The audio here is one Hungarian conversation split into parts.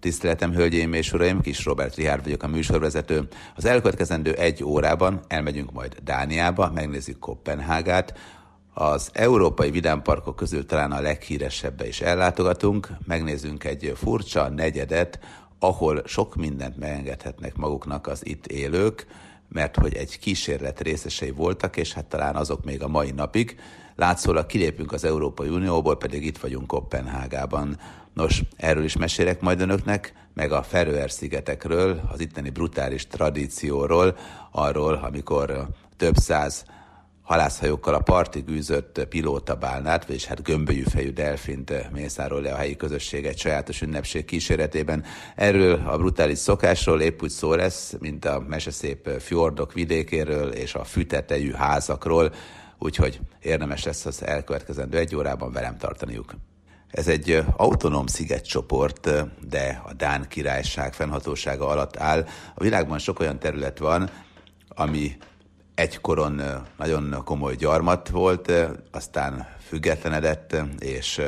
Tiszteletem, hölgyeim és uraim, Kis Robert Rihárd vagyok a műsorvezető. Az elkövetkezendő egy órában elmegyünk majd Dániába, megnézzük Kopenhágát, az európai vidámparkok közül talán a leghíresebbe is ellátogatunk, megnézzünk egy furcsa negyedet, ahol sok mindent megengedhetnek maguknak az itt élők, mert hogy egy kísérlet részesei voltak, és hát talán azok még a mai napig. Látszólag kilépünk az Európai Unióból, pedig itt vagyunk Kopenhágában. Nos, erről is mesélek majd önöknek, meg a Feröer-szigetekről, az itteni brutális tradícióról, arról, amikor több száz halászhajókkal a partig űzött pilótabálnát, vagyis hát gömbölyű fejű delfint mészárol le a helyi közösség egy sajátos ünnepség kíséretében. Erről a brutális szokásról épp úgy szó lesz, mint a meseszép fjordok vidékéről és a fütetejű házakról, úgyhogy érdemes lesz az elkövetkezendő egy órában velem tartaniuk. Ez egy autonóm szigetcsoport, de a Dán királyság fennhatósága alatt áll. A világban sok olyan terület van, ami egykoron nagyon komoly gyarmat volt, aztán függetlenedett, és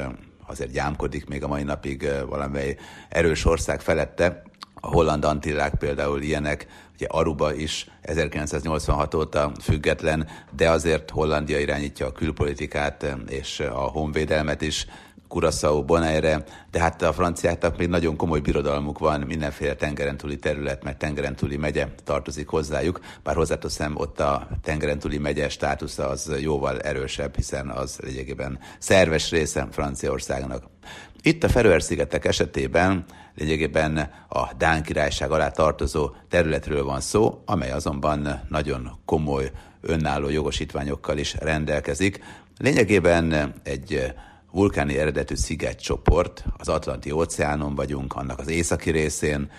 azért gyámkodik még a mai napig valamely erős ország felette. A holland antillák például ilyenek, ugye Aruba is 1986 óta független, de azért Hollandia irányítja a külpolitikát és a honvédelmet is, Curaçao, Bonaire, de hát a franciáknak még nagyon komoly birodalmuk van, mindenféle tengeren túli terület, meg tengeren túli megye tartozik hozzájuk, bár hozzáteszem, ott a tengeren túli megye státusza az jóval erősebb, hiszen az lényegében szerves része Franciaországnak. Itt a Feröer-szigetek esetében lényegében a Dán királyság alá tartozó területről van szó, amely azonban nagyon komoly önálló jogosítványokkal is rendelkezik. Lényegében egy vulkáni eredetű szigetcsoport, az Atlanti óceánon vagyunk, annak az északi részén,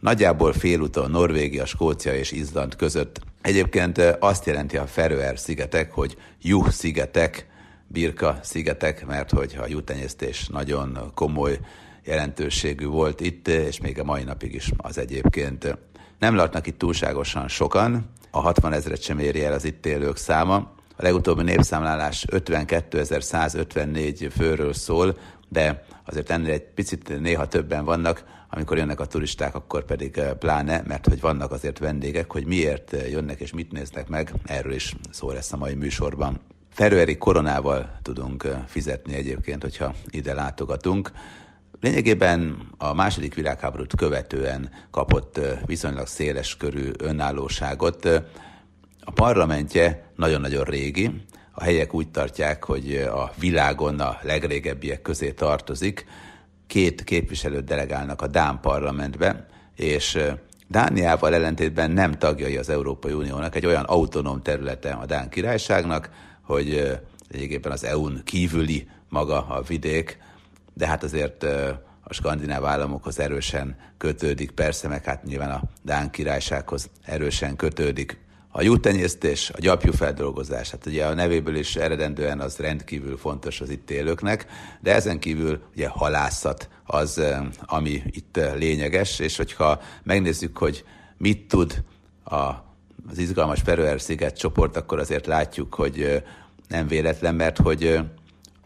nagyjából félúton Norvégia, Skócia és Izland között. Egyébként azt jelenti a Feröer szigetek, hogy Juh szigetek, Birka szigetek, mert hogy a juhtenyésztés nagyon komoly jelentőségű volt itt, és még a mai napig is az egyébként. Nem laknak itt túlságosan sokan, a 60 ezeret sem éri el az itt élők száma, a legutóbbi népszámlálás 52.154 főről szól, de azért ennél egy picit néha többen vannak, amikor jönnek a turisták, akkor pedig eh, pláne, mert hogy vannak azért vendégek, hogy miért eh, jönnek és mit néznek meg, erről is szó lesz a mai műsorban. Ferőeri koronával tudunk eh, fizetni egyébként, hogyha ide látogatunk. Lényegében a második világháborút követően kapott viszonylag széles körű önállóságot, a parlamentje nagyon-nagyon régi, a helyek úgy tartják, hogy a világon a legrégebbiek közé tartozik. Két képviselőt delegálnak a Dán parlamentbe, és Dániával ellentétben nem tagjai az Európai Uniónak, egy olyan autonóm területe a Dán királyságnak, hogy egyébként az EU-n kívüli maga a vidék, de hát azért a skandináv államokhoz erősen kötődik, persze, meg hát nyilván a Dán királysághoz erősen kötődik. A juhtenyésztés, a gyapjú feldolgozás, hát ugye a nevéből is eredendően az rendkívül fontos az itt élőknek, de ezen kívül ugye halászat az, eh, ami itt eh, lényeges, és hogyha megnézzük, hogy mit tud a, az izgalmas Feröer-sziget csoport, akkor azért látjuk, hogy eh, nem véletlen, mert hogy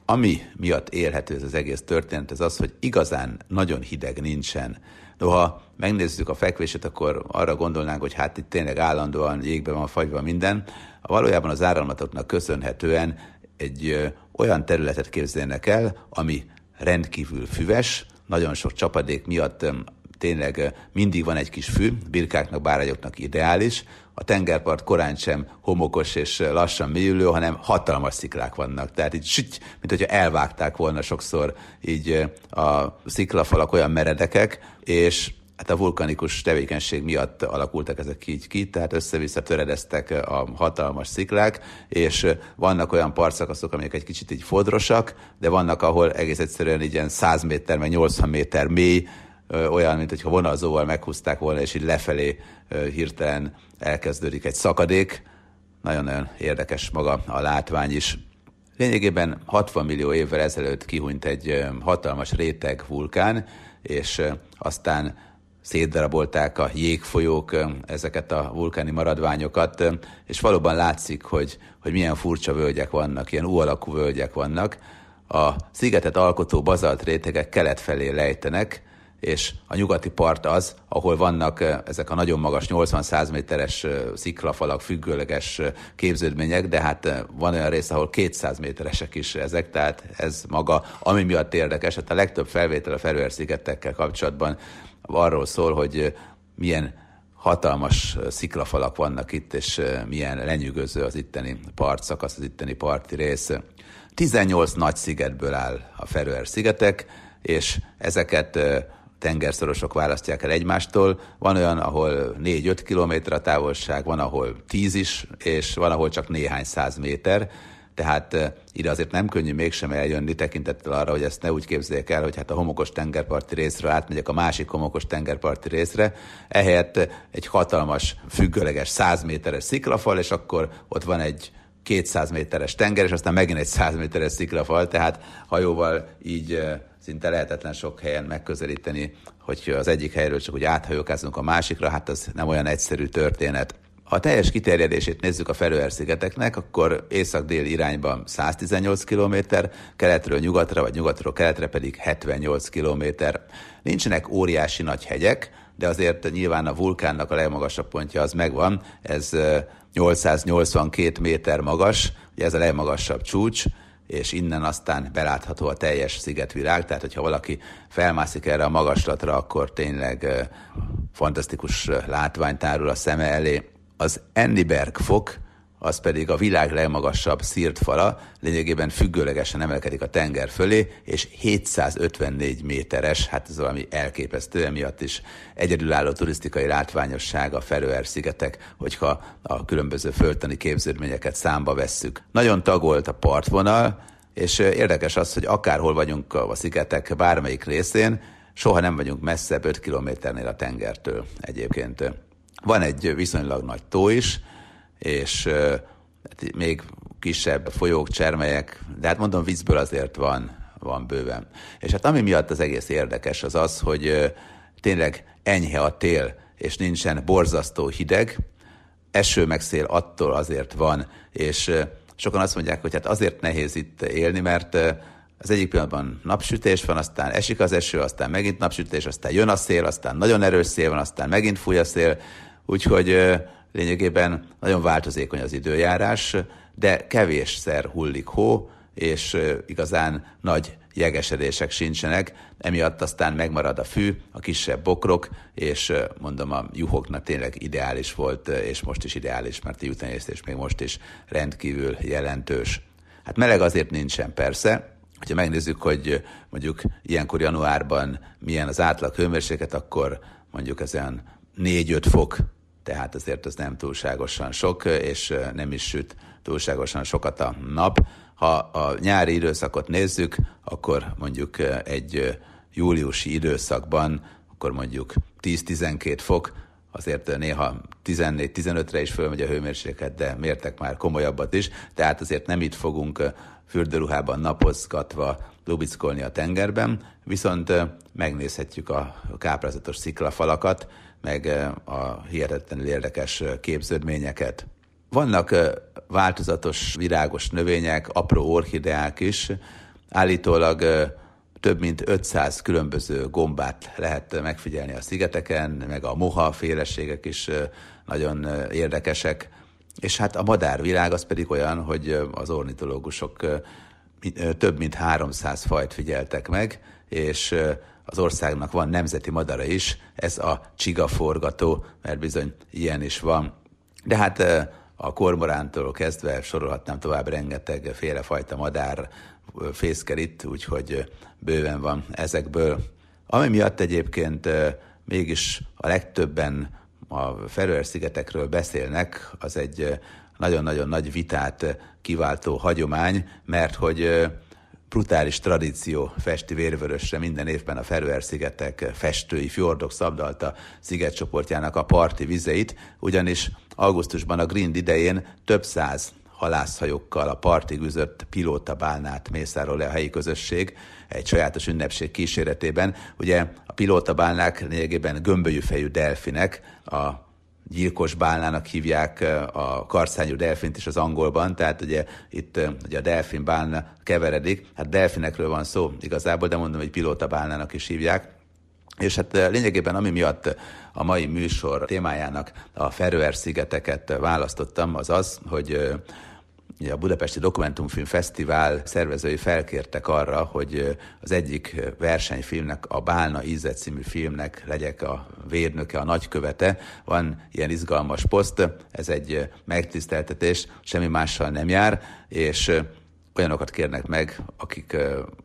ami miatt élhető ez az egész történet, az az, hogy igazán nagyon hideg nincsen. Noha megnézzük a fekvését, akkor arra gondolnánk, hogy hát itt tényleg állandóan jégben van fagyva minden. Valójában az áramlatoknak köszönhetően egy olyan területet képzelnek el, ami rendkívül füves, nagyon sok csapadék miatt tényleg mindig van egy kis fű, birkáknak, bárányoknak ideális. A tengerpart korán sem homokos és lassan mélyülő, hanem hatalmas sziklák vannak. Tehát így süty, mint hogyha elvágták volna sokszor így a sziklafalak olyan meredekek, és hát a vulkanikus tevékenység miatt alakultak ezek így ki, tehát össze-vissza töredeztek a hatalmas sziklák, és vannak olyan partszakaszok, amelyek egy kicsit így fodrosak, de vannak, ahol egész egyszerűen így ilyen 100 méter, meg 80 méter mély, olyan, mint hogyha vonalzóval meghúzták volna, és így lefelé hirtelen elkezdődik egy szakadék. Nagyon-nagyon érdekes maga a látvány is. Lényegében 60 millió évvel ezelőtt kihunyt egy hatalmas réteg vulkán, és aztán szétdarabolták a jégfolyók ezeket a vulkáni maradványokat, és valóban látszik, hogy, hogy milyen furcsa völgyek vannak, ilyen U-alakú völgyek vannak. A szigetet alkotó bazalt rétegek kelet felé lejtenek, és a nyugati part az, ahol vannak ezek a nagyon magas 80-100 méteres sziklafalak, függőleges képződmények, de hát van olyan rész, ahol 200 méteresek is ezek, tehát ez maga, ami miatt érdekes, hát a legtöbb felvétel a Ferőer-szigetekkel kapcsolatban arról szól, hogy milyen hatalmas sziklafalak vannak itt, és milyen lenyűgöző az itteni partszakasz, az itteni parti rész. 18 nagy szigetből áll a Feröer-szigetek, és ezeket tengerszorosok választják el egymástól. Van olyan, ahol 4-5 kilométer a távolság, van, ahol 10 is, és van, ahol csak néhány száz méter tehát ide azért nem könnyű mégsem eljönni tekintettel arra, hogy ezt ne úgy képzeljék el, hogy hát a homokos tengerparti részről átmegyek a másik homokos tengerparti részre, ehelyett egy hatalmas, függőleges 100 méteres sziklafal, és akkor ott van egy 200 méteres tenger, és aztán megint egy 100 méteres sziklafal, tehát hajóval így szinte lehetetlen sok helyen megközelíteni, hogy az egyik helyről csak úgy áthajókázunk a másikra, hát az nem olyan egyszerű történet. Ha a teljes kiterjedését nézzük a Feröer-szigeteknek, akkor észak-dél irányban 118 km, keletről nyugatra, vagy nyugatról keletre pedig 78 km. Nincsenek óriási nagy hegyek, de azért nyilván a vulkánnak a legmagasabb pontja az megvan, ez 882 méter magas, ugye ez a legmagasabb csúcs, és innen aztán belátható a teljes szigetvilág, tehát hogyha valaki felmászik erre a magaslatra, akkor tényleg fantasztikus látvány tárul a szeme elé. Az Enniberg fok, az pedig a világ legmagasabb szírt fala, lényegében függőlegesen emelkedik a tenger fölé, és 754 méteres, hát ez valami elképesztő, emiatt is egyedülálló turisztikai látványosság a Feröer-szigetek, hogyha a különböző földtani képződményeket számba vesszük. Nagyon tagolt a partvonal, és érdekes az, hogy akárhol vagyunk a szigetek bármelyik részén, soha nem vagyunk messzebb 5 kilométernél a tengertől egyébként. Van egy viszonylag nagy tó is, és hát még kisebb folyók, csermelyek, de hát mondom, vízből azért van, van bőven. És hát ami miatt az egész érdekes az az, hogy tényleg enyhe a tél, és nincsen borzasztó hideg, eső meg szél attól azért van, és sokan azt mondják, hogy hát azért nehéz itt élni, mert az egyik pillanatban napsütés van, aztán esik az eső, aztán megint napsütés, aztán jön a szél, aztán nagyon erős szél van, aztán megint fúj a szél, úgyhogy lényegében nagyon változékony az időjárás, de kevésszer hullik hó, és igazán nagy jegesedések sincsenek, emiatt aztán megmarad a fű, a kisebb bokrok, és mondom, a juhoknak tényleg ideális volt, és most is ideális, mert a juhtenyésztés még most is rendkívül jelentős. Hát meleg azért nincsen persze, Ha megnézzük, hogy mondjuk ilyenkor januárban milyen az átlag hőmérséklet, akkor mondjuk ezen 4-5 fok tehát azért az nem túlságosan sok, és nem is süt túlságosan sokat a nap. Ha a nyári időszakot nézzük, akkor mondjuk egy júliusi időszakban, akkor mondjuk 10-12 fok, azért néha 14-15-re is fölmegy a hőmérséklet, de mértek már komolyabbat is, tehát azért nem itt fogunk fürdőruhában napozgatva lubickolni a tengerben, viszont megnézhetjük a káprázatos sziklafalakat, meg a hihetetlenül érdekes képződményeket. Vannak változatos virágos növények, apró orchideák is, állítólag több mint 500 különböző gombát lehet megfigyelni a szigeteken, meg a moha féleségek is nagyon érdekesek. És hát a madárvilág az pedig olyan, hogy az ornitológusok több mint 300 fajt figyeltek meg, és az országnak van nemzeti madara is, ez a csigaforgató, mert bizony ilyen is van. De hát a kormorántól kezdve sorolhatnám tovább rengeteg félrefajta madár fészkel itt, úgyhogy bőven van ezekből. Ami miatt egyébként mégis a legtöbben a Feröer-szigetekről beszélnek, az egy nagyon-nagyon nagy vitát kiváltó hagyomány, mert hogy brutális tradíció festi vérvörösre minden évben a Feröer-szigetek festői, fjordok szabdalta szigetcsoportjának a parti vizeit, ugyanis augusztusban a Grind idején több száz halászhajókkal a partig üzött pilótabálnát mészárol le a helyi közösség egy sajátos ünnepség kíséretében. Ugye a pilótabálnák lényegében gömbölyű fejű delfinek, a gyilkos bálnának hívják a karszányú delfint is az angolban, tehát ugye itt ugye a delfin bálna keveredik, hát delfinekről van szó igazából, de mondom, hogy pilóta bálnának is hívják, És hát lényegében ami miatt a mai műsor témájának a Feröer-szigeteket választottam, az az, hogy a Budapesti Dokumentumfilm Fesztivál szervezői felkértek arra, hogy az egyik versenyfilmnek, a Bálna Íze című filmnek legyek a vérnöke, a nagykövete. Van ilyen izgalmas poszt, ez egy megtiszteltetés, semmi mással nem jár, és olyanokat kérnek meg, akik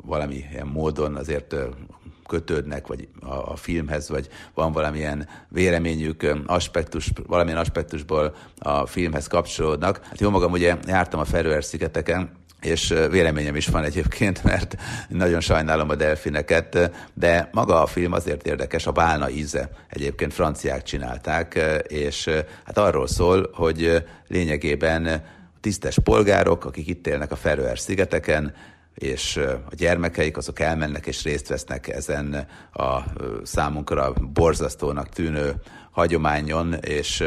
valamilyen módon azért kötődnek, vagy a, a filmhez, vagy van valamilyen véleményük, aspektus, valamilyen aspektusból a filmhez kapcsolódnak. Hát jó magam ugye jártam a Feröer-szigeteken, és véleményem is van egyébként, mert nagyon sajnálom a delfineket, de maga a film azért érdekes, a bálna íze. Egyébként franciák csinálták, és hát arról szól, hogy lényegében tisztes polgárok, akik itt élnek a Feröer-szigeteken, és a gyermekeik azok elmennek és részt vesznek ezen a számunkra borzasztónak tűnő hagyományon, és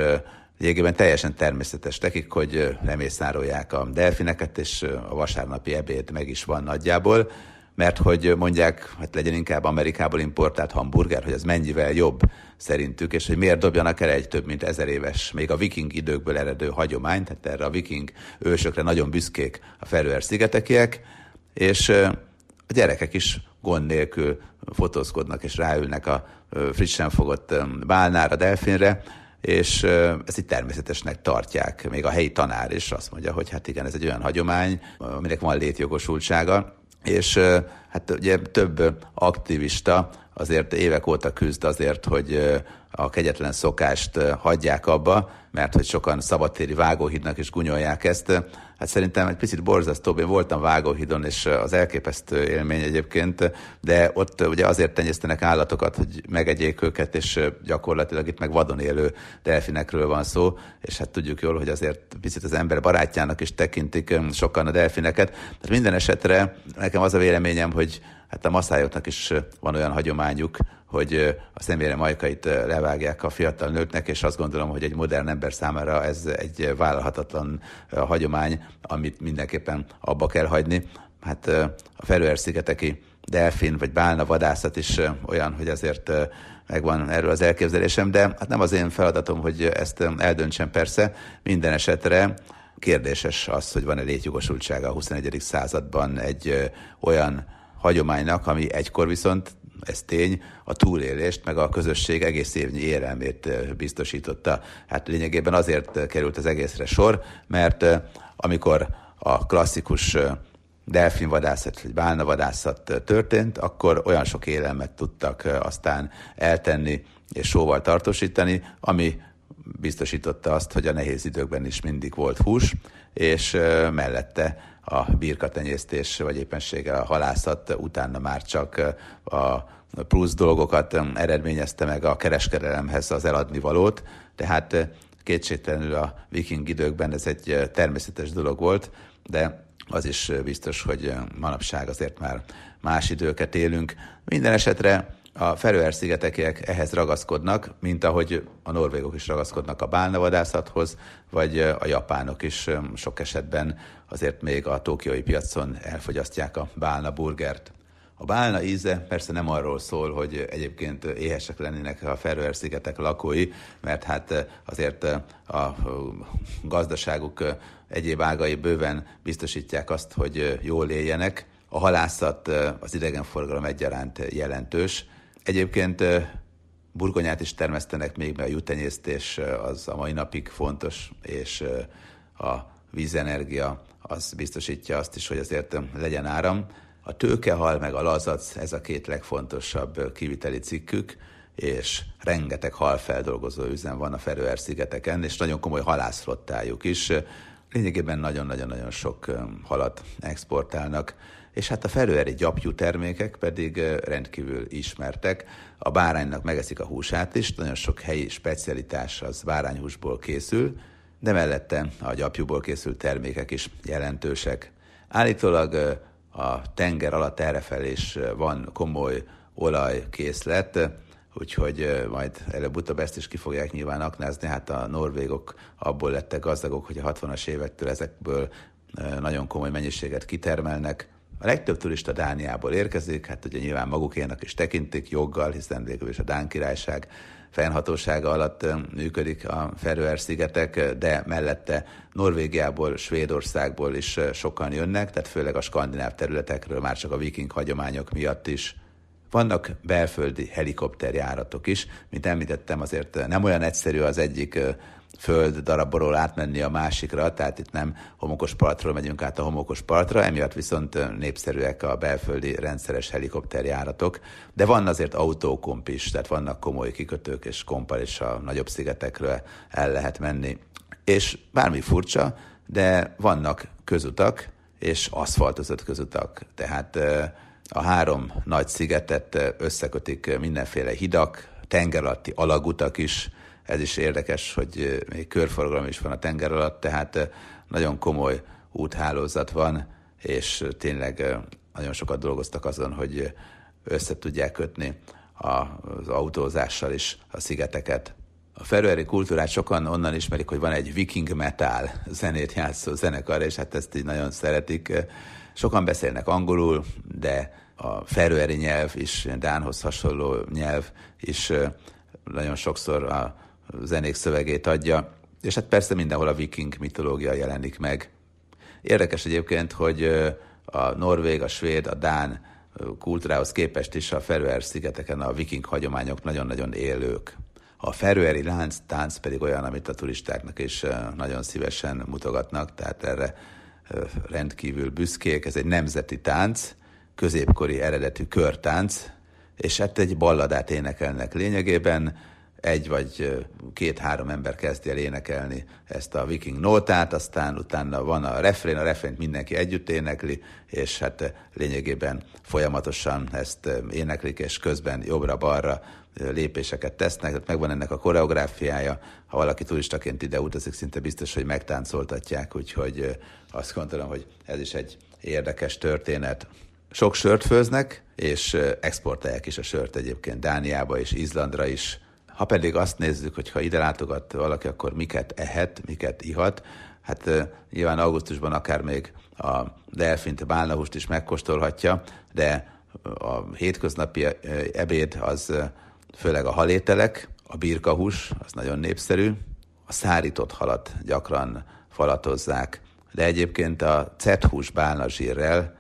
lényegében teljesen természetes nekik, hogy lemészárolják a delfineket, és a vasárnapi ebéd meg is van nagyjából, mert hogy mondják, hát legyen inkább Amerikából importált hamburger, hogy ez mennyivel jobb szerintük, és hogy miért dobjanak el egy több mint ezer éves, még a viking időkből eredő hagyományt, tehát erre a viking ősökre nagyon büszkék a Feröer szigetekiek, és a gyerekek is gond nélkül fotózkodnak és ráülnek a frissen fogott bálnára, delfinre, és ezt így természetesnek tartják. Még a helyi tanár is azt mondja, hogy hát igen, ez egy olyan hagyomány, aminek van létjogosultsága, és hát ugye több aktivista azért évek óta küzd azért, hogy a kegyetlen szokást hagyják abba, mert hogy sokan szabadtéri vágóhídnak is gunyolják ezt. Hát szerintem egy picit borzasztóbb. Én voltam vágóhídon, és az elképesztő élmény egyébként, de ott ugye azért tenyésztenek állatokat, hogy megegyék őket, és gyakorlatilag itt meg vadon élő delfinekről van szó, és hát tudjuk jól, hogy azért picit az ember barátjának is tekintik sokan a delfineket. Tehát minden esetre nekem az a véleményem, hogy hát a maszályoknak is van olyan hagyományuk, hogy a személyre majkait levágják a fiatal nőknek, és azt gondolom, hogy egy modern ember számára ez egy vállalhatatlan hagyomány, amit mindenképpen abba kell hagyni. Hát a Feröer-szigeteki delfin vagy bálna vadászat is olyan, hogy azért megvan erről az elképzelésem, de hát nem az én feladatom, hogy ezt eldöntsem persze. Minden esetre kérdéses az, hogy van-e létjogosultsága a 21. században egy olyan hagyománynak, ami egykor viszont ez tény, a túlélést, meg a közösség egész évnyi érelmét biztosította. Hát lényegében azért került az egészre sor, mert amikor a klasszikus delfinvadászat vagy bálnavadászat történt, akkor olyan sok élelmet tudtak aztán eltenni és sóval tartósítani, ami biztosította azt, hogy a nehéz időkben is mindig volt hús, és mellette a birkatenyésztés, vagy éppenséggel a halászat, utána már csak a plusz dolgokat eredményezte meg a kereskedelemhez az eladni valót, tehát kétségtelenül a viking időkben ez egy természetes dolog volt, de az is biztos, hogy manapság azért már más időket élünk. Minden esetre a Feröer-szigetekiek ehhez ragaszkodnak, mint ahogy a norvégok is ragaszkodnak a bálnavadászathoz, vagy a japánok is sok esetben azért még a tokiói piacon elfogyasztják a bálna burgert. A bálna íze persze nem arról szól, hogy egyébként éhesek lennének a Feröer-szigetek lakói, mert hát azért a gazdaságuk egyéb ágai bőven biztosítják azt, hogy jól éljenek. A halászat, az idegenforgalom egyaránt jelentős, Egyébként burgonyát is termesztenek még, mert a jutenyésztés az a mai napig fontos, és a vízenergia az biztosítja azt is, hogy azért legyen áram. A tőkehal meg a lazac, ez a két legfontosabb kiviteli cikkük, és rengeteg halfeldolgozó üzem van a Feröer-szigeteken, és nagyon komoly halászflottájuk is. Lényegében nagyon-nagyon-nagyon sok halat exportálnak és hát a felőeri gyapjú termékek pedig rendkívül ismertek. A báránynak megeszik a húsát is, nagyon sok helyi specialitás az bárányhúsból készül, de mellette a gyapjúból készült termékek is jelentősek. Állítólag a tenger alatt errefelé is van komoly olajkészlet, úgyhogy majd előbb-utóbb ezt is ki fogják nyilván aknázni. Hát a norvégok abból lettek gazdagok, hogy a 60-as évektől ezekből nagyon komoly mennyiséget kitermelnek, A legtöbb turista Dániából érkezik, hát ugye nyilván magukénak is tekintik joggal, hiszen végül is a Dán királyság fennhatósága alatt működik a Feröer-szigetek, de mellette Norvégiából, Svédországból is sokan jönnek, tehát főleg a skandináv területekről már csak a viking hagyományok miatt is. Vannak belföldi helikopterjáratok is, mint említettem, azért nem olyan egyszerű az egyik föld darabból átmenni a másikra, tehát itt nem homokos partról megyünk át a homokos partra, emiatt viszont népszerűek a belföldi rendszeres helikopterjáratok, de van azért autókomp is, tehát vannak komoly kikötők és kompal is a nagyobb szigetekről el lehet menni. És bármi furcsa, de vannak közutak, és aszfaltozott közutak, tehát a három nagy szigetet összekötik mindenféle hidak, tenger alatti alagutak is, ez is érdekes, hogy még körforgalom is van a tenger alatt, tehát nagyon komoly úthálózat van, és tényleg nagyon sokat dolgoztak azon, hogy össze tudják kötni az autózással is a szigeteket. A feröeri kultúrát sokan onnan ismerik, hogy van egy viking metal zenét játszó zenekar, és hát ezt így nagyon szeretik. Sokan beszélnek angolul, de a feröeri nyelv is, Dánhoz hasonló nyelv is nagyon sokszor a zenék szövegét adja, és hát persze mindenhol a viking mitológia jelenik meg. Érdekes egyébként, hogy a norvég, a svéd, a dán kultúrához képest is a Feröer szigeteken a viking hagyományok nagyon-nagyon élők. A feröeri lánc tánc pedig olyan, amit a turistáknak is nagyon szívesen mutogatnak, tehát erre rendkívül büszkék. Ez egy nemzeti tánc, középkori eredetű körtánc, és hát egy balladát énekelnek lényegében, egy vagy két-három ember kezdi el énekelni ezt a viking nótát, aztán utána van a refrén, a refrént mindenki együtt énekli, és hát lényegében folyamatosan ezt éneklik, és közben jobbra-balra lépéseket tesznek, tehát megvan ennek a koreográfiája. Ha valaki turistaként ide utazik, szinte biztos, hogy megtáncoltatják, úgyhogy azt gondolom, hogy ez is egy érdekes történet. Sok sört főznek, és exportálják is a sört egyébként Dániába és Izlandra is. Ha pedig azt nézzük, hogy ha ide látogat valaki, akkor miket ehet, miket ihat, hát nyilván augusztusban akár még a delfint, bálnahúst is megkóstolhatja, de a hétköznapi ebéd az főleg a halételek, a birkahús, az nagyon népszerű, a szárított halat gyakran falatozzák, de egyébként a cethús bálnazsírrel,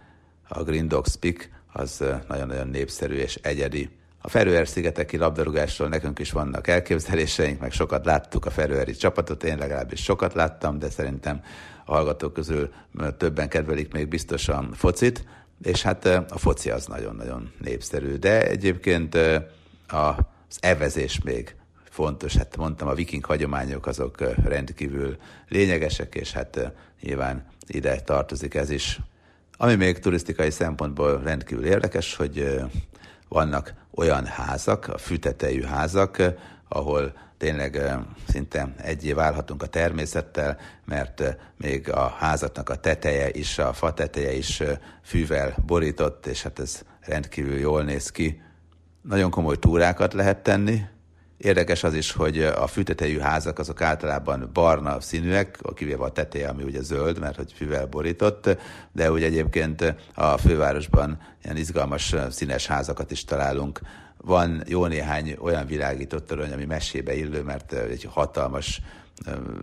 a Green Dog Speak, az nagyon-nagyon népszerű és egyedi. A Ferőer-szigeteki labdarúgásról nekünk is vannak elképzeléseink, meg sokat láttuk a Ferőeri csapatot, én legalábbis sokat láttam, de szerintem a hallgatók közül többen kedvelik még biztosan focit, és hát a foci az nagyon-nagyon népszerű. De egyébként az evezés még fontos, hát mondtam, a viking hagyományok azok rendkívül lényegesek, és hát nyilván ide tartozik ez is. Ami még turisztikai szempontból rendkívül érdekes, hogy vannak olyan házak, a fűtetejű házak, ahol tényleg szinte egyé válhatunk a természettel, mert még a házatnak a teteje is, a fa teteje is fűvel borított, és hát ez rendkívül jól néz ki. Nagyon komoly túrákat lehet tenni, Érdekes az is, hogy a fűtetejű házak azok általában barna színűek, kivéve a teteje, ami ugye zöld, mert hogy füvel borított, de úgy egyébként a fővárosban ilyen izgalmas színes házakat is találunk. Van jó néhány olyan világított torony, ami mesébe illő, mert egy hatalmas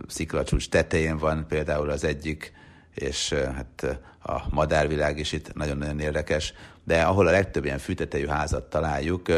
sziklacsúcs tetején van például az egyik, és hát a madárvilág is itt nagyon-nagyon érdekes, de ahol a legtöbb ilyen fűtetejű házat találjuk,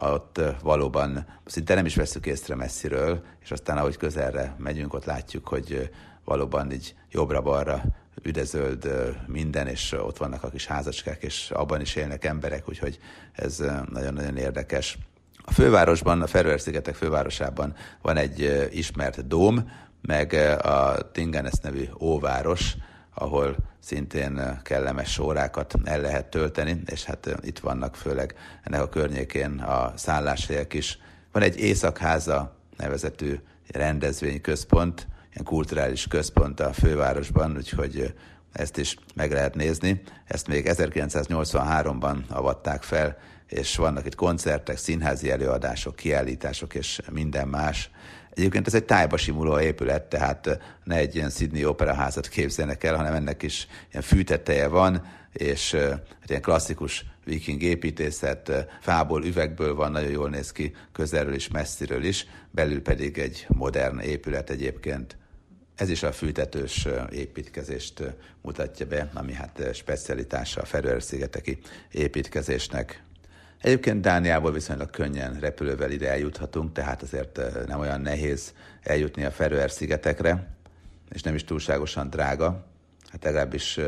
ott valóban szinte nem is veszük észre messziről, és aztán ahogy közelre megyünk, ott látjuk, hogy valóban így jobbra-balra üdezöld minden, és ott vannak a kis házacskák, és abban is élnek emberek, úgyhogy ez nagyon-nagyon érdekes. A fővárosban, a Feröer-szigetek fővárosában van egy ismert dóm, meg a Tingenes nevű óváros, ahol szintén kellemes órákat el lehet tölteni, és hát itt vannak főleg ennek a környékén a szálláshelyek is. Van egy Északháza nevezetű rendezvényközpont, ilyen kulturális központ a fővárosban, úgyhogy ezt is meg lehet nézni. Ezt még 1983-ban avatták fel, és vannak itt koncertek, színházi előadások, kiállítások és minden más. Egyébként ez egy tájba simuló épület, tehát ne egy ilyen Sydney operaházat képzelnek el, hanem ennek is ilyen fűteteje van, és hát ilyen klasszikus viking építészet, fából, üvegből van, nagyon jól néz ki közelről is, messziről is, belül pedig egy modern épület egyébként. Ez is a fűtetős építkezést mutatja be, ami hát specialitása a Feröer-szigeteki építkezésnek. Egyébként Dániából viszonylag könnyen repülővel ide eljuthatunk, tehát azért nem olyan nehéz eljutni a Feröer-szigetekre, és nem is túlságosan drága. Hát legalábbis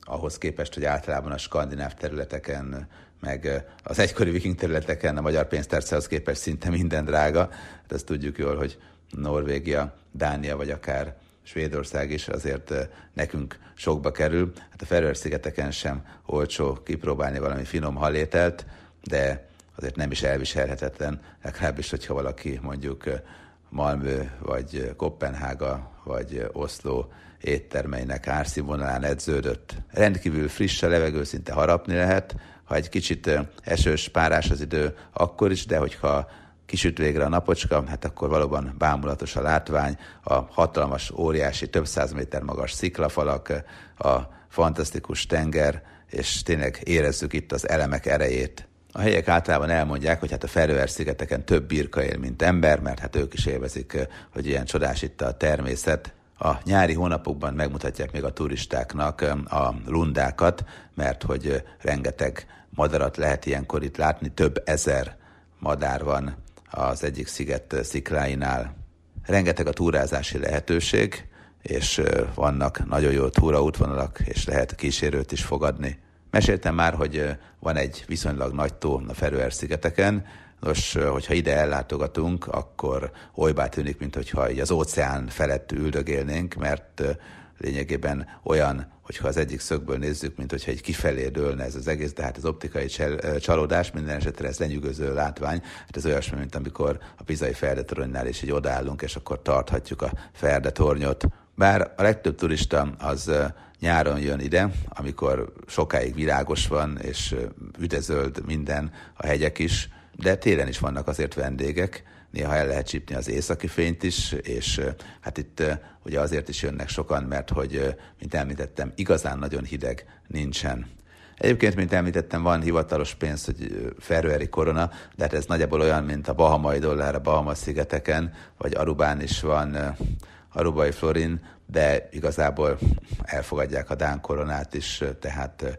ahhoz képest, hogy általában a skandináv területeken, meg az egykori viking területeken a magyar pénztárcához képest szinte minden drága. Hát ezt tudjuk jól, hogy Norvégia, Dánia vagy akár Svédország is azért nekünk sokba kerül. Hát a Feröer-szigeteken sem olcsó kipróbálni valami finom halételt, de azért nem is elviselhetetlen, legalábbis, hogyha valaki mondjuk Malmö, vagy Kopenhága, vagy Oszló éttermeinek árszínvonalán edződött. Rendkívül friss a levegő, szinte harapni lehet, ha egy kicsit esős, párás az idő, akkor is, de hogyha kisüt végre a napocska, hát akkor valóban bámulatos a látvány, a hatalmas, óriási, több száz méter magas sziklafalak, a fantasztikus tenger, és tényleg érezzük itt az elemek erejét. A helyek általában elmondják, hogy hát a Feröer-szigeteken több birka él, mint ember, mert hát ők is élvezik, hogy ilyen csodás itt a természet. A nyári hónapokban megmutatják még a turistáknak a lundákat, mert hogy rengeteg madarat lehet ilyenkor itt látni, több ezer madár van az egyik sziget szikláinál. Rengeteg a túrázási lehetőség, és vannak nagyon jó túraútvonalak, és lehet kísérőt is fogadni. Meséltem már, hogy van egy viszonylag nagy tó a Feröer-szigeteken, Nos, hogyha ide ellátogatunk, akkor olybá tűnik, mintha az óceán felett üldögélnénk, mert lényegében olyan, hogyha az egyik szögből nézzük, mint hogyha egy kifelé dőlne ez az egész, de hát az optikai csalódás, minden esetre ez lenyűgöző látvány. Hát ez olyasmi, mint amikor a Pizai Ferdetornynál is így odállunk, és akkor tarthatjuk a Ferdetornyot. Bár a legtöbb turista az nyáron jön ide, amikor sokáig virágos van, és üdezöld minden, a hegyek is, de télen is vannak azért vendégek, néha el lehet csípni az északi fényt is, és hát itt ugye azért is jönnek sokan, mert hogy, mint említettem, igazán nagyon hideg nincsen. Egyébként, mint említettem, van hivatalos pénz, hogy feröeri korona, de hát ez nagyjából olyan, mint a Bahamai dollár a Bahamas szigeteken, vagy Arubán is van arubai florin, de igazából elfogadják a Dán koronát is, tehát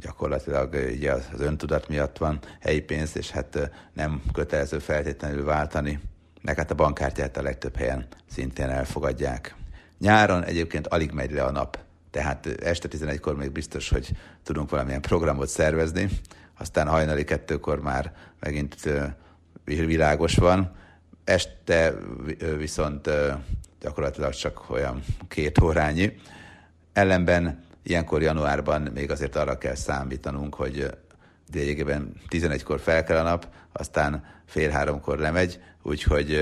gyakorlatilag ugye az öntudat miatt van helyi pénz, és hát nem kötelező feltétlenül váltani. Meg hát a bankkártyát a legtöbb helyen szintén elfogadják. Nyáron egyébként alig megy le a nap, tehát este 11-kor még biztos, hogy tudunk valamilyen programot szervezni, aztán hajnali kettőkor már megint világos van, este viszont gyakorlatilag csak olyan két órányi. Ellenben ilyenkor januárban még azért arra kell számítanunk, hogy lényegében 11-kor fel kell a nap, aztán fél háromkor lemegy, úgyhogy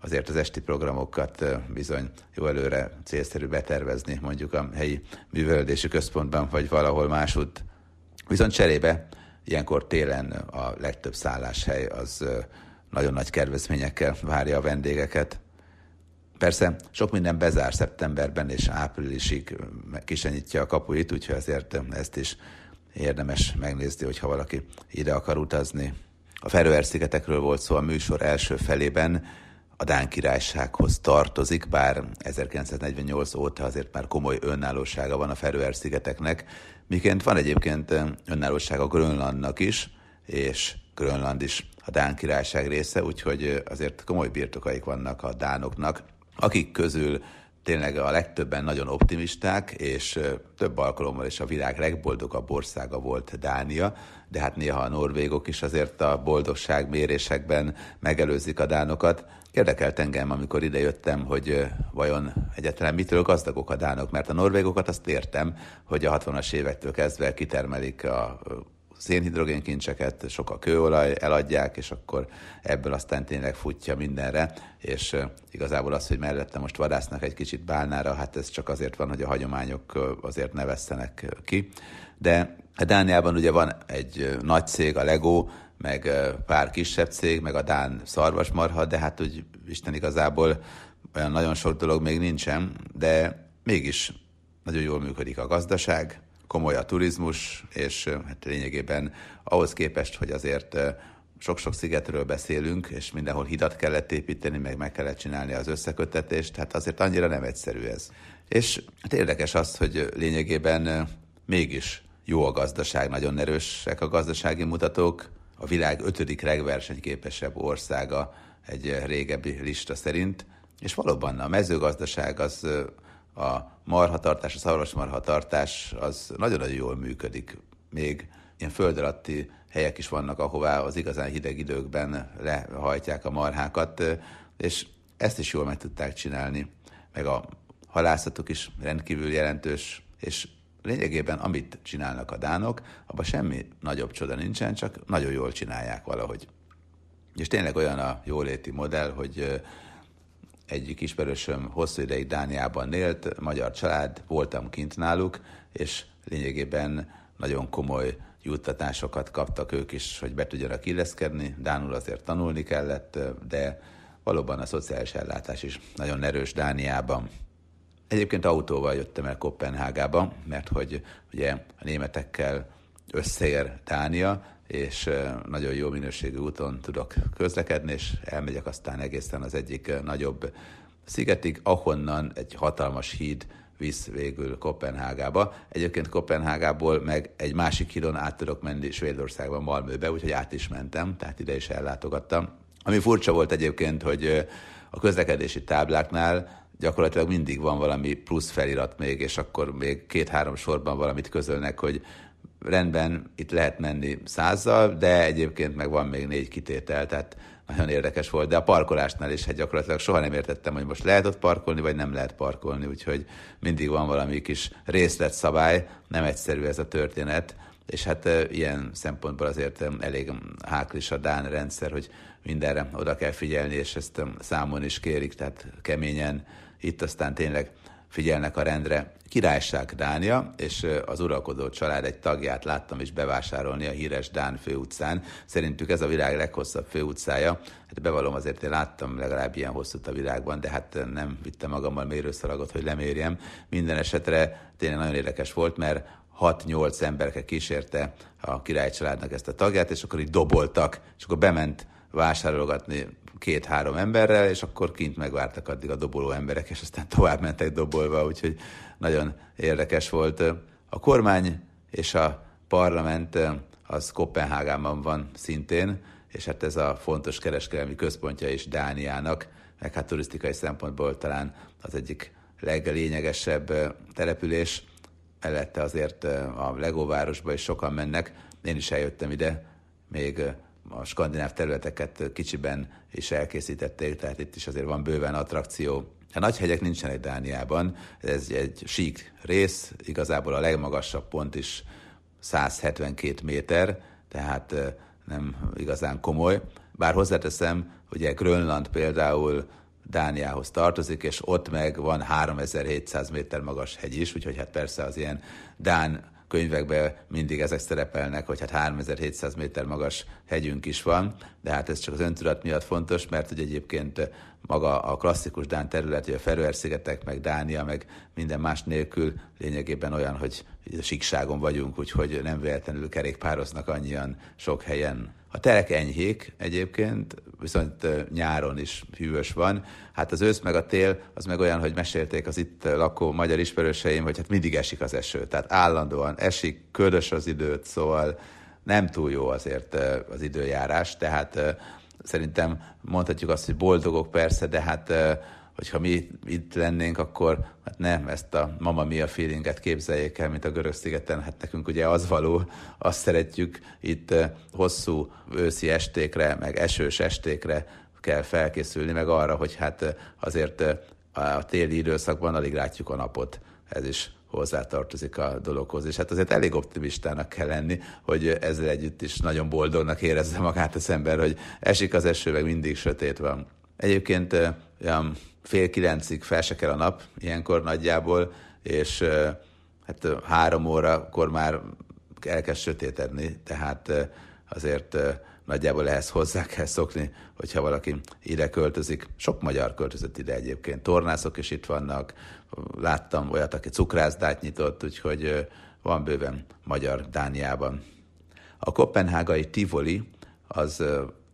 azért az esti programokat bizony jó előre célszerű betervezni, mondjuk a helyi művelődési központban, vagy valahol másút. Viszont cserébe ilyenkor télen a legtöbb szálláshely az nagyon nagy kedvezményekkel várja a vendégeket. Persze sok minden bezár szeptemberben és áprilisig kisenyítja a kapuit, úgyhogy azért ezt is érdemes megnézni, hogyha valaki ide akar utazni. A Feröer-szigetekről volt szó a műsor első felében, a Dán királysághoz tartozik, bár 1948 óta azért már komoly önállósága van a Feröer-szigeteknek, miként van egyébként önállósága Grönlandnak is, és Grönland is a Dán királyság része, úgyhogy azért komoly birtokaik vannak a dánoknak akik közül tényleg a legtöbben nagyon optimisták, és több alkalommal is a világ legboldogabb országa volt Dánia, de hát néha a norvégok is azért a boldogság mérésekben megelőzik a dánokat. Érdekelt engem, amikor idejöttem, hogy vajon egyáltalán mitől gazdagok a dánok, mert a norvégokat azt értem, hogy a 60-as évektől kezdve kitermelik a szénhidrogénkincseket, sok a kőolaj, eladják, és akkor ebből aztán tényleg futja mindenre, és igazából az, hogy mellette most vadásznak egy kicsit bálnára, hát ez csak azért van, hogy a hagyományok azért ne vesztenek ki. De Dániában ugye van egy nagy cég, a Lego, meg pár kisebb cég, meg a Dán szarvasmarha, de hát úgy Isten igazából olyan nagyon sok dolog még nincsen, de mégis nagyon jól működik a gazdaság, komoly a turizmus, és hát lényegében ahhoz képest, hogy azért sok-sok szigetről beszélünk, és mindenhol hidat kellett építeni, meg meg kellett csinálni az összekötetést, hát azért annyira nem egyszerű ez. És hát érdekes az, hogy lényegében mégis jó a gazdaság, nagyon erősek a gazdasági mutatók, a világ ötödik legversenyképesebb országa egy régebbi lista szerint, és valóban a mezőgazdaság az a marhatartás, a szavaros marhatartás az nagyon-nagyon jól működik. Még ilyen föld alatti helyek is vannak, ahová az igazán hideg időkben lehajtják a marhákat, és ezt is jól meg tudták csinálni. Meg a halászatuk is rendkívül jelentős, és lényegében amit csinálnak a dánok, abban semmi nagyobb csoda nincsen, csak nagyon jól csinálják valahogy. És tényleg olyan a jóléti modell, hogy egyik ismerősöm hosszú ideig Dániában élt, magyar család, voltam kint náluk, és lényegében nagyon komoly juttatásokat kaptak ők is, hogy be tudjanak illeszkedni. Dánul azért tanulni kellett, de valóban a szociális ellátás is nagyon erős Dániában. Egyébként autóval jöttem el Kopenhágába, mert hogy ugye a németekkel összeér Dánia, és nagyon jó minőségű úton tudok közlekedni, és elmegyek aztán egészen az egyik nagyobb szigetig, ahonnan egy hatalmas híd visz végül Kopenhágába. Egyébként Kopenhágából meg egy másik hídon át tudok menni Svédországba, Malmöbe, úgyhogy át is mentem, tehát ide is ellátogattam. Ami furcsa volt egyébként, hogy a közlekedési tábláknál gyakorlatilag mindig van valami plusz felirat még, és akkor még két-három sorban valamit közölnek, hogy rendben, itt lehet menni százzal, de egyébként meg van még négy kitétel, tehát nagyon érdekes volt, de a parkolásnál is hát gyakorlatilag soha nem értettem, hogy most lehet ott parkolni, vagy nem lehet parkolni, úgyhogy mindig van valami kis részletszabály, nem egyszerű ez a történet, és hát ilyen szempontból azért elég háklis a Dán rendszer, hogy mindenre oda kell figyelni, és ezt számon is kérik, tehát keményen itt aztán tényleg figyelnek a rendre. Királyság Dánia, és az uralkodó család egy tagját láttam is bevásárolni a híres Dán főutcán. Szerintük ez a világ leghosszabb főutcája. Hát bevallom azért, én láttam legalább ilyen hosszút a világban, de hát nem vittem magammal mérőszalagot, hogy lemérjem. Minden esetre tényleg nagyon érdekes volt, mert 6-8 emberke kísérte a királycsaládnak ezt a tagját, és akkor így doboltak, és akkor bement vásárolgatni két-három emberrel, és akkor kint megvártak addig a doboló emberek, és aztán tovább mentek dobolva, úgyhogy nagyon érdekes volt. A kormány és a parlament az Kopenhágában van szintén, és hát ez a fontos kereskedelmi központja is Dániának, meg hát turisztikai szempontból talán az egyik leglényegesebb település, mellette azért a Legóvárosba is sokan mennek. Én is eljöttem ide, még a skandináv területeket kicsiben is elkészítették, tehát itt is azért van bőven attrakció. A nagy hegyek nincsenek Dániában, ez egy sík rész, igazából a legmagasabb pont is 172 méter, tehát nem igazán komoly. Bár hozzáteszem, ugye Grönland például Dániához tartozik, és ott meg van 3700 méter magas hegy is, úgyhogy hát persze az ilyen Dán könyvekben mindig ezek szerepelnek, hogy hát 3700 méter magas hegyünk is van, de hát ez csak az öntudat miatt fontos, mert hogy egyébként maga a klasszikus Dán terület, hogy a Feröer-szigetek, meg Dánia, meg minden más nélkül lényegében olyan, hogy a síkságon vagyunk, úgyhogy nem véletlenül kerékpároznak annyian sok helyen. A terek enyhék egyébként, viszont nyáron is hűvös van. Hát az ősz meg a tél, az meg olyan, hogy mesélték az itt lakó magyar ismerőseim, hogy hát mindig esik az eső. Tehát állandóan esik, ködös az időt, szóval nem túl jó azért az időjárás, tehát szerintem mondhatjuk azt, hogy boldogok persze, de hát hogyha mi itt lennénk, akkor hát nem ezt a mama mia feelinget képzeljék el, mint a görög szigeten. Hát nekünk ugye az való, azt szeretjük itt hosszú őszi estékre, meg esős estékre kell felkészülni, meg arra, hogy hát azért a téli időszakban alig látjuk a napot. Ez is hozzátartozik a dologhoz. És hát azért elég optimistának kell lenni, hogy ezzel együtt is nagyon boldognak érezze magát az ember, hogy esik az eső, meg mindig sötét van. Egyébként olyan fél kilencig fel se kell a nap, ilyenkor nagyjából, és hát három órakor már elkezd sötétedni, tehát azért nagyjából ehhez hozzá kell szokni, hogyha valaki ide költözik. Sok magyar költözött ide egyébként, tornászok is itt vannak, láttam olyat, aki cukrászdát nyitott, úgyhogy van bőven magyar Dániában. A kopenhágai Tivoli az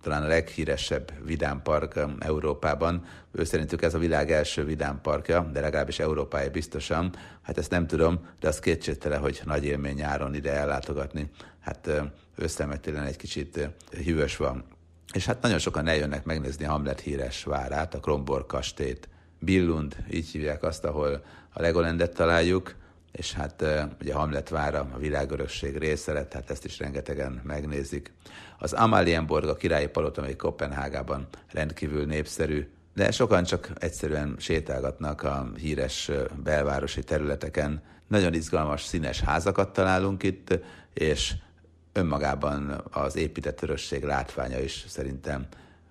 talán a leghíresebb vidámpark Európában. Ő szerintük ez a világ első vidámparkja, de legalábbis Európája biztosan. Hát ezt nem tudom, de az kétségtelen, hogy nagy élmény nyáron ide ellátogatni. Hát összemetélen egy kicsit hűvös van. És hát nagyon sokan eljönnek megnézni Hamlet híres várát, a Kromborg kastélyt. Billund, így hívják azt, ahol a Legolandet találjuk, és hát ugye Hamlet vára a világörökség része lett, hát ezt is rengetegen megnézik. Az Amalienborg, a királyi palota, amely Kopenhágában rendkívül népszerű, de sokan csak egyszerűen sétálgatnak a híres belvárosi területeken. Nagyon izgalmas, színes házakat találunk itt, és önmagában az épített örösség látványa is szerintem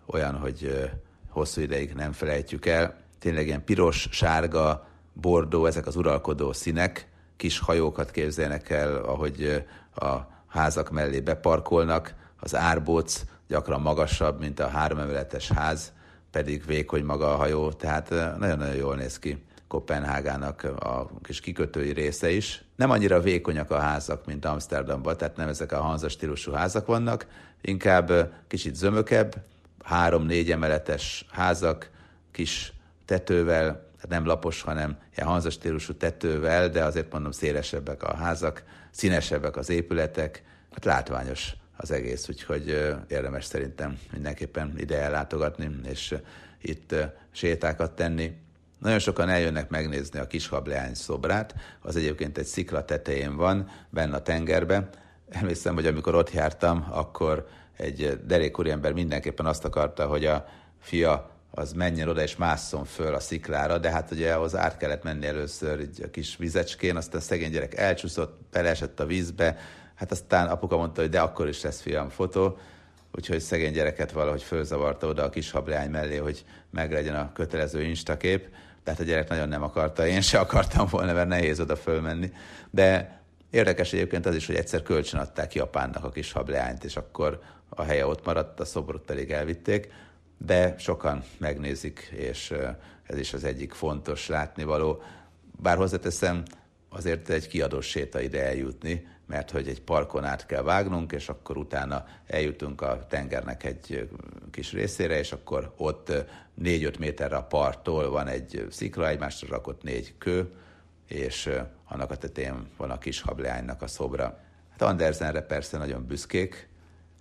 olyan, hogy hosszú ideig nem felejtjük el. Tényleg ilyen piros, sárga, bordó, ezek az uralkodó színek, kis hajókat képzelnek el, ahogy a házak mellé beparkolnak, az árbóc gyakran magasabb, mint a három emeletes ház, pedig vékony maga a hajó, tehát nagyon-nagyon jól néz ki Kopenhágának a kis kikötői része is. Nem annyira vékonyak a házak, mint Amsterdamban, tehát nem ezek a hanza stílusú házak vannak, inkább kicsit zömökebb, három-négy emeletes házak, kis tetővel, tehát nem lapos, hanem ilyen hanza stílusú tetővel, de azért mondom szélesebbek a házak, színesebbek az épületek, hát látványos az egész, úgyhogy érdemes szerintem mindenképpen ide ellátogatni, és itt sétákat tenni. Nagyon sokan eljönnek megnézni a Kishableány szobrát, az egyébként egy szikla tetején van, benne a tengerbe. Emlékszem, hogy amikor ott jártam, akkor egy derék úriember mindenképpen azt akarta, hogy a fia az menjen oda és másszon föl a sziklára, de hát ugye ahhoz át kellett menni először egy kis vizecskén, aztán szegény gyerek elcsúszott, beleesett a vízbe, hát aztán apuka mondta, hogy de akkor is lesz fiam fotó, úgyhogy szegény gyereket valahogy fölzavarta oda a kis hableány mellé, hogy meglegyen a kötelező instakép, tehát a gyerek nagyon nem akarta, én se akartam volna, mert nehéz oda fölmenni, de érdekes egyébként az is, hogy egyszer kölcsön adták Japánnak a kis hableányt, és akkor a helye ott maradt, a szobrot pedig elvitték, de sokan megnézik, és ez is az egyik fontos látnivaló. Bár hozzáteszem, azért egy kiadós séta ide eljutni, mert hogy egy parkon át kell vágnunk, és akkor utána eljutunk a tengernek egy kis részére, és akkor ott 4-5 méterre a parttól van egy szikla, egymásra rakott négy kő, és annak a tetején van a kis hableánynak a szobra. Hát Andersenre persze nagyon büszkék,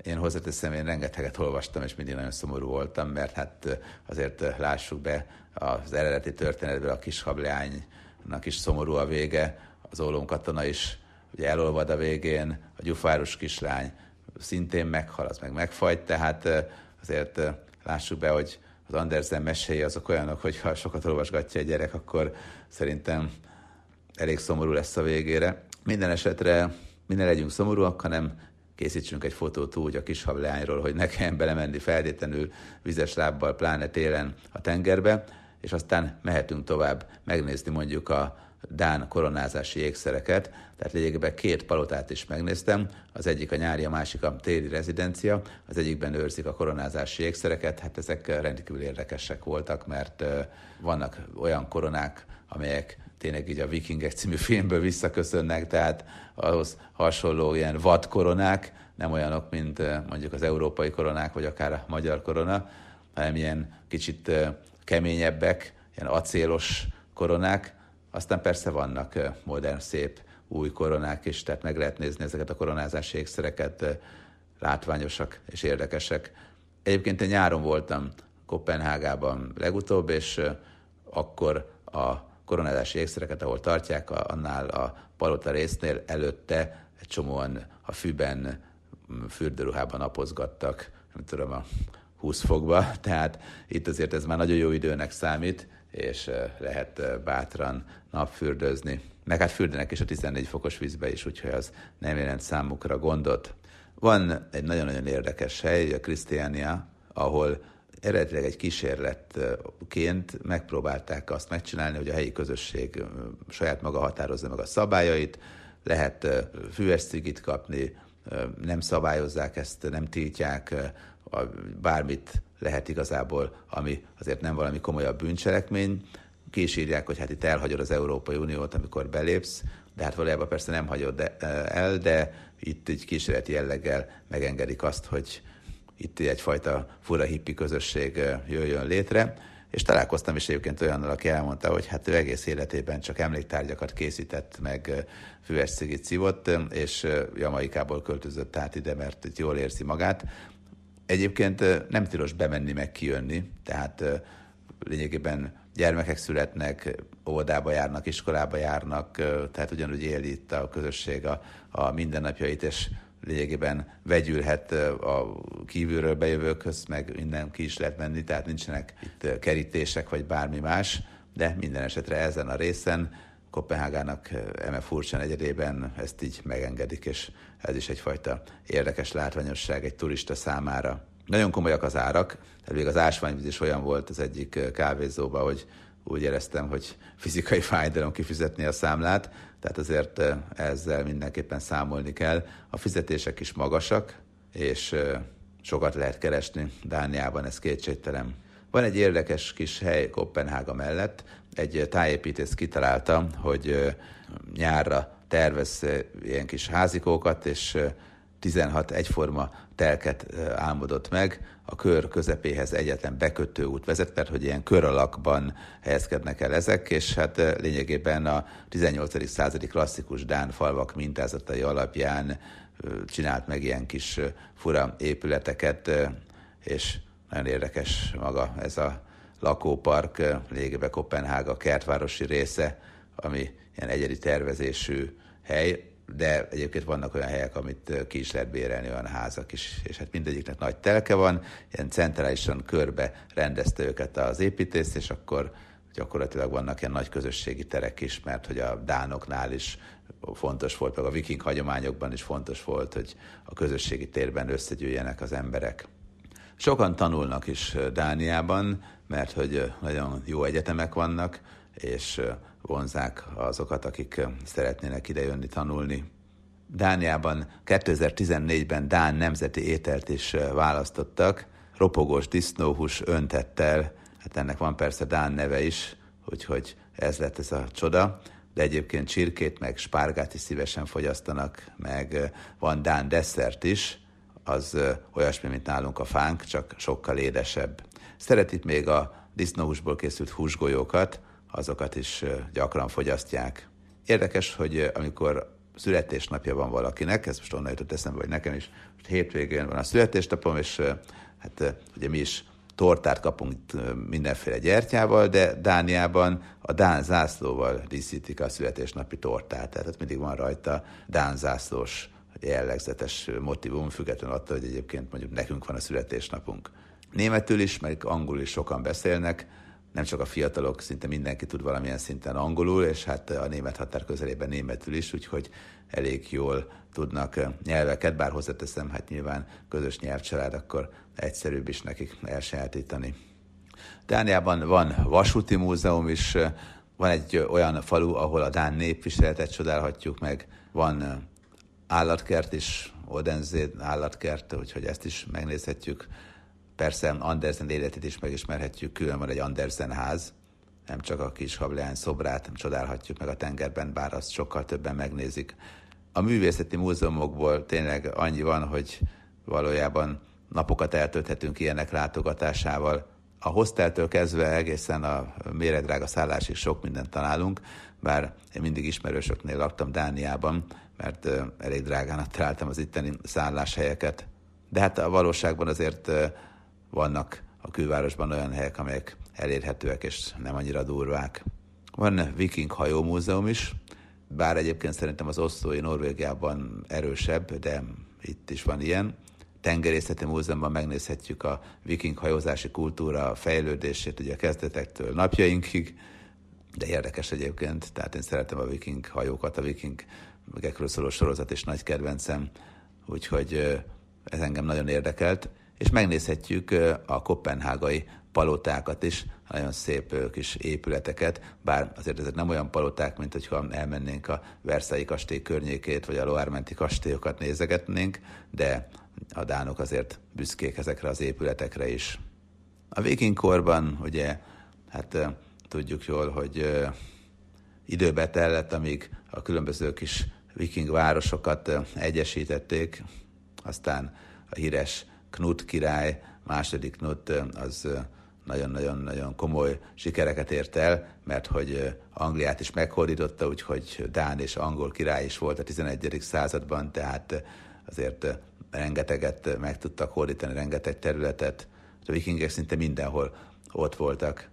én hozzáteszem, én rengeteget olvastam, és mindig nagyon szomorú voltam, mert hát azért lássuk be az eredeti történetből a kis hableánynak is szomorú a vége, az ólom katona is ugye elolvad a végén, a gyufáros kislány szintén meghal, az meg megfagy, tehát azért lássuk be, hogy az Andersen meséi azok olyanok, hogy ha sokat olvasgatja egy gyerek, akkor szerintem elég szomorú lesz a végére. Minden esetre mi ne legyünk szomorúak, hanem készítsünk egy fotót úgy a kis hableányról, hogy ne kelljen belemenni feltétlenül vizes lábbal, pláne télen a tengerbe, és aztán mehetünk tovább megnézni mondjuk a Dán koronázási ékszereket, tehát lényegében két palotát is megnéztem, az egyik a nyári, a másik a téli rezidencia, az egyikben őrzik a koronázási ékszereket, hát ezek rendkívül érdekesek voltak, mert vannak olyan koronák, amelyek tényleg így a Vikingek című filmből visszaköszönnek, tehát ahhoz hasonló ilyen vad koronák, nem olyanok, mint mondjuk az európai koronák, vagy akár a magyar korona, hanem ilyen kicsit keményebbek, ilyen acélos koronák. Aztán persze vannak modern, szép új koronák is, tehát meg lehet nézni ezeket a koronázási ékszereket, látványosak és érdekesek. Egyébként én nyáron voltam Kopenhágában legutóbb, és akkor a koronázási ékszereket, ahol tartják, annál a palota résznél előtte egy csomóan a fűben, fürdőruhában napozgattak, nem tudom, a 20 fokba, tehát itt azért ez már nagyon jó időnek számít, és lehet bátran napfürdőzni. Meg hát fürdenek is a 14 fokos vízbe is, úgyhogy az nem jelent számukra gondot. Van egy nagyon-nagyon érdekes hely, a Krisztiánia, ahol eredetileg egy kísérletként megpróbálták azt megcsinálni, hogy a helyi közösség saját maga határozza meg a szabályait, lehet füves cigit kapni, nem szabályozzák ezt, nem tiltják, bármit lehet igazából, ami azért nem valami komolyabb bűncselekmény. Ki hogy hát itt elhagyod az Európai Uniót, amikor belépsz, de hát valójában persze nem hagyod el, de itt egy kísérleti jelleggel megengedik azt, hogy itt egyfajta fura hippi közösség jöjjön létre, és találkoztam is egyébként olyannal, aki elmondta, hogy hát ő egész életében csak emléktárgyakat készített, meg füves cigit szívott, és Jamaikából költözött át ide, mert itt jól érzi magát. Egyébként nem tilos bemenni, meg kijönni, tehát lényegében gyermekek születnek, óvodába járnak, iskolába járnak, tehát ugyanúgy éli itt a közösség a, a mindennapjait, és lényegében vegyülhet a kívülről bejövőkhöz, meg minden ki is lehet menni, tehát nincsenek itt kerítések vagy bármi más, de minden esetre ezen a részen Kopenhágának eme furcsa negyedében ezt így megengedik, és ez is egyfajta érdekes látványosság egy turista számára. Nagyon komolyak az árak, tehát még az ásványvíz is olyan volt az egyik kávézóban, hogy úgy éreztem, hogy fizikai fájdalom kifizetni a számlát, tehát azért ezzel mindenképpen számolni kell. A fizetések is magasak, és sokat lehet keresni Dániában, ez kétségtelen. Van egy érdekes kis hely Kopenhága mellett, egy tájépítész kitalálta, hogy nyárra tervez ilyen kis házikókat, és 16 egyforma telket álmodott meg, a kör közepéhez egyetlen bekötő út vezet, mert hogy ilyen kör alakban helyezkednek el ezek, és hát lényegében a 18. századi klasszikus Dán falvak mintázatai alapján csinált meg ilyen kis fura épületeket, és nagyon érdekes maga ez a lakópark, lényegében Kopenhága kertvárosi része, ami ilyen egyedi tervezésű hely, de egyébként vannak olyan helyek, amit ki is lehet bérelni, olyan házak is, és hát mindegyiknek nagy telke van, ilyen centrálisan körbe rendezte őket az építész, és akkor gyakorlatilag vannak ilyen nagy közösségi terek is, mert hogy a dánoknál is fontos volt, meg a viking hagyományokban is fontos volt, hogy a közösségi térben összegyűjjenek az emberek. Sokan tanulnak is Dániában, mert hogy nagyon jó egyetemek vannak, és vonzák azokat, akik szeretnének idejönni tanulni. Dániában 2014-ben Dán nemzeti ételt is választottak, ropogós disznóhús öntettel, hát ennek van persze Dán neve is, úgyhogy ez lett ez a csoda, de egyébként csirkét meg spárgát is szívesen fogyasztanak, meg van Dán desszert is, az olyasmi, mint nálunk a fánk, csak sokkal édesebb. Szeretik még a disznóhúsból készült húsgolyókat, azokat is gyakran fogyasztják. Érdekes, hogy amikor születésnapja van valakinek, ez most onnan jutott eszembe, hogy nekem is most hétvégén van a születésnapom, és hát ugye mi is tortát kapunk mindenféle gyertyával, de Dániában a Dán zászlóval díszítik a születésnapi tortát, tehát mindig van rajta Dán zászlós jellegzetes motivum, függetlenül attól, hogy egyébként mondjuk nekünk van a születésnapunk. Németül is, meg angolul is sokan beszélnek, nem csak a fiatalok, szinte mindenki tud valamilyen szinten angolul, és hát a német határ közelében németül is, úgyhogy elég jól tudnak nyelveket, bár hozzáteszem, hát nyilván közös nyelvcsalád, akkor egyszerűbb is nekik elsajátítani. Dániában van vasúti múzeum is, van egy olyan falu, ahol a Dán népviseletet csodálhatjuk meg, van állatkert is, Odense állatkert, úgyhogy ezt is megnézhetjük. Persze Andersen életét is megismerhetjük, külön van egy Andersen ház, nem csak a kis hableány szobrát nem csodálhatjuk meg a tengerben, bár azt sokkal többen megnézik. A művészeti múzeumokból tényleg annyi van, hogy valójában napokat eltölthetünk ilyenek látogatásával. A hosteltől kezdve egészen a méredrága szállásig sok mindent találunk, bár én mindig ismerősöknél laktam Dániában, mert elég drágának találtam az itteni szálláshelyeket. De hát a valóságban azért vannak a külvárosban olyan helyek, amelyek elérhetőek és nem annyira durvák. Van viking hajómúzeum is, bár egyébként szerintem az osztói Norvégiában erősebb, de itt is van ilyen. Tengerészeti múzeumban megnézhetjük a viking hajózási kultúra fejlődését, ugye a kezdetektől napjainkig. de érdekes egyébként, tehát én szeretem a viking hajókat, a viking megekről szóló sorozat és nagy kedvencem, úgyhogy ez engem nagyon érdekelt, és megnézhetjük a kopenhágai palotákat is, nagyon szép kis épületeket, bár azért ezek nem olyan paloták, mint hogyha elmennénk a Versailles kastély környékét, vagy a Loármenti kastélyokat nézegetnénk, de a dánok azért büszkék ezekre az épületekre is. A vikingkorban ugye, hát tudjuk jól, hogy időbe tellett, amíg a különböző kis viking városokat egyesítették, aztán a híres Knut király, második Knut az nagyon-nagyon-nagyon komoly sikereket ért el, mert hogy Angliát is meghódította, úgyhogy Dán és angol király is volt a 11. században, tehát azért rengeteget meg tudtak hódítani, rengeteg területet. A vikingek szinte mindenhol ott voltak.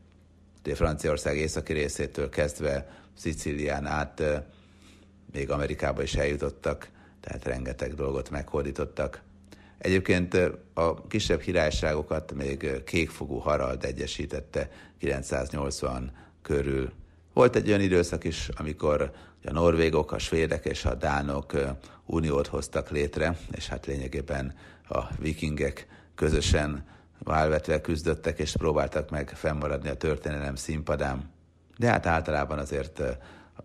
Ugye Franciaország északi részétől kezdve Szicílián át még Amerikába is eljutottak, tehát rengeteg dolgot meghódítottak. Egyébként a kisebb királyságokat még kékfogú Harald egyesítette 980 körül. Volt egy olyan időszak is, amikor a norvégok, a svédek és a dánok uniót hoztak létre, és hát lényegében a vikingek közösen válvetve küzdöttek, és próbáltak meg fennmaradni a történelem színpadán. De hát általában azért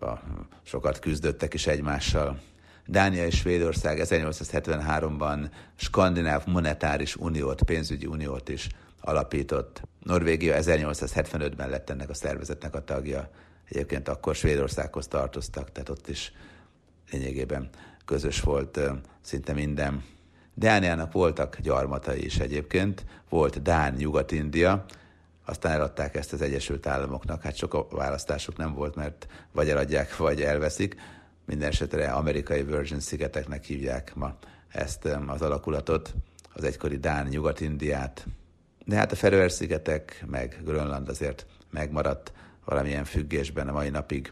a, sokat küzdöttek is egymással. Dánia és Svédország 1873-ban skandináv monetáris uniót, pénzügyi uniót is alapított. Norvégia 1875-ben lett ennek a szervezetnek a tagja. Egyébként akkor Svédországhoz tartoztak, tehát ott is lényegében közös volt szinte minden. Dániának voltak gyarmatai is egyébként, volt Dán Nyugat-India, aztán eladták ezt az Egyesült Államoknak, hát sok a választásuk nem volt, mert vagy eladják, vagy elveszik. Minden esetre amerikai Virgin szigeteknek hívják ma ezt az alakulatot, az egykori Dán Nyugat-Indiát. De hát a Feröer-szigetek, meg Grönland azért megmaradt valamilyen függésben a mai napig.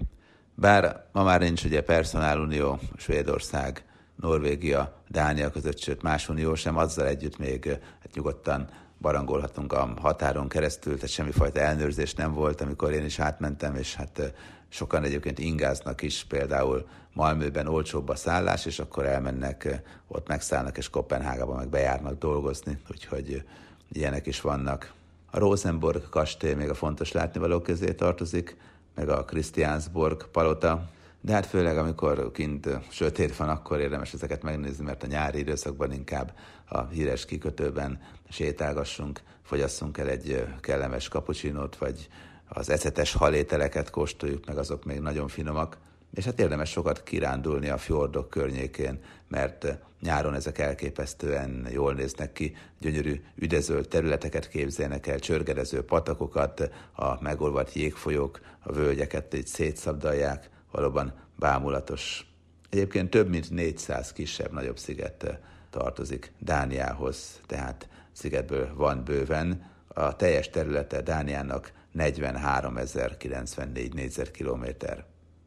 Bár ma már nincs ugye personálunió, Svédország, Norvégia, Dánia között, sőt más unió sem, azzal együtt még hát nyugodtan barangolhatunk a határon keresztül, tehát semmifajta elnőrzés nem volt, amikor én is átmentem, és hát sokan egyébként ingáznak is, például Malmőben olcsóbb a szállás, és akkor elmennek, ott megszállnak, és Kopenhágában meg bejárnak dolgozni, úgyhogy ilyenek is vannak. A Rosenborg kastély még a fontos látnivalók közé tartozik, meg a Christiansborg palota, de hát főleg, amikor kint sötét van, akkor érdemes ezeket megnézni, mert a nyári időszakban inkább a híres kikötőben sétálgassunk, fogyasszunk el egy kellemes kapucsinót, vagy az ecetes halételeket kóstoljuk, meg azok még nagyon finomak. És hát érdemes sokat kirándulni a fjordok környékén, mert nyáron ezek elképesztően jól néznek ki, gyönyörű üdezölt területeket képzelnek el, csörgedező patakokat, a megolvadt jégfolyók, a völgyeket így szétszabdalják, valóban bámulatos. Egyébként több mint 400 kisebb-nagyobb sziget tartozik Dániához, tehát szigetből van bőven. A teljes területe Dániának 43.094 négyzetkilométer.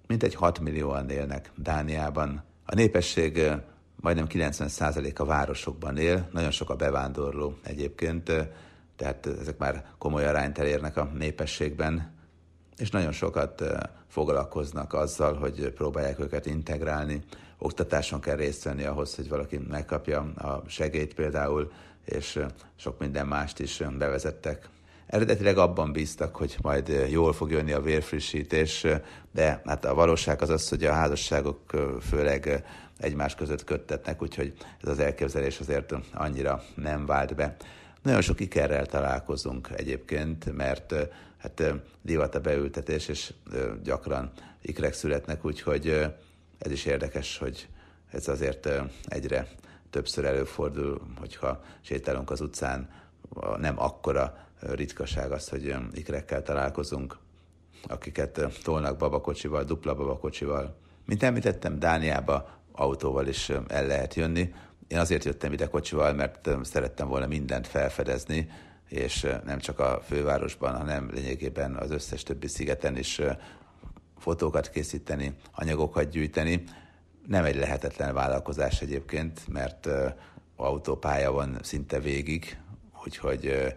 Mintegy 6 millióan élnek Dániában. A népesség majdnem 90% a városokban él, nagyon sok a bevándorló egyébként, tehát ezek már komoly arányt elérnek a népességben, és nagyon sokat foglalkoznak azzal, hogy próbálják őket integrálni. Oktatáson kell részt venni ahhoz, hogy valaki megkapja a segélyt például, és sok minden mást is bevezettek. Eredetileg abban bíztak, hogy majd jól fog jönni a vérfrissítés, de hát a valóság az az, hogy a házasságok főleg egymás között köttetnek, úgyhogy ez az elképzelés azért annyira nem vált be. Nagyon sok ikerrel találkozunk egyébként, mert hát divat a beültetés, és gyakran ikrek születnek, úgyhogy ez is érdekes, hogy ez azért egyre többször előfordul, hogyha sétálunk az utcán, nem akkora ritkaság az, hogy ikrekkel találkozunk, akiket tolnak babakocsival, dupla babakocsival. Mint említettem, Dániába autóval is el lehet jönni. Én azért jöttem ide kocsival, mert szerettem volna mindent felfedezni, és nem csak a fővárosban, hanem lényegében az összes többi szigeten is fotókat készíteni, anyagokat gyűjteni. Nem egy lehetetlen vállalkozás egyébként, mert autópálya van szinte végig, úgyhogy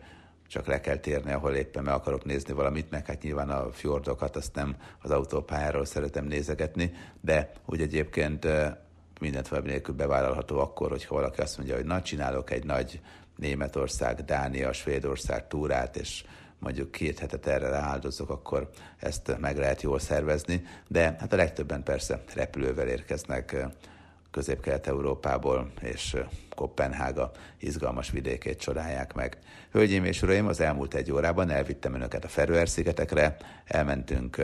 csak le kell térni, ahol éppen meg akarok nézni valamit, meg hát nyilván a fjordokat azt nem az autópályáról szeretem nézegetni, de úgy egyébként mindent valami nélkül bevállalható akkor, hogyha valaki azt mondja, hogy na, csinálok egy nagy Németország, Dánia, Svédország túrát, és mondjuk két hetet erre rááldozok, akkor ezt meg lehet jól szervezni, de hát a legtöbben persze repülővel érkeznek Közép-Kelet-Európából, és Kopenhága izgalmas vidékét csodálják meg. Hölgyeim és uraim, az elmúlt egy órában elvittem önöket a Feröer-szigetekre, elmentünk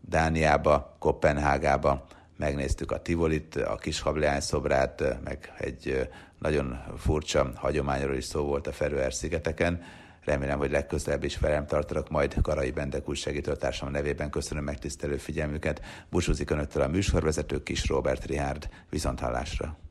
Dániába, Kopenhágába, megnéztük a Tivolit, a kis szobrát, meg egy nagyon furcsa hagyományról is szó volt a Feröer-szigeteken. Remélem, hogy legközelebb is velem tartanak majd Karai Bendek úr segítőtársam nevében. Köszönöm megtisztelő figyelmüket. Búcsúzik önöktől a műsorvezető Kis Robert Rihárd. Viszont hallásra!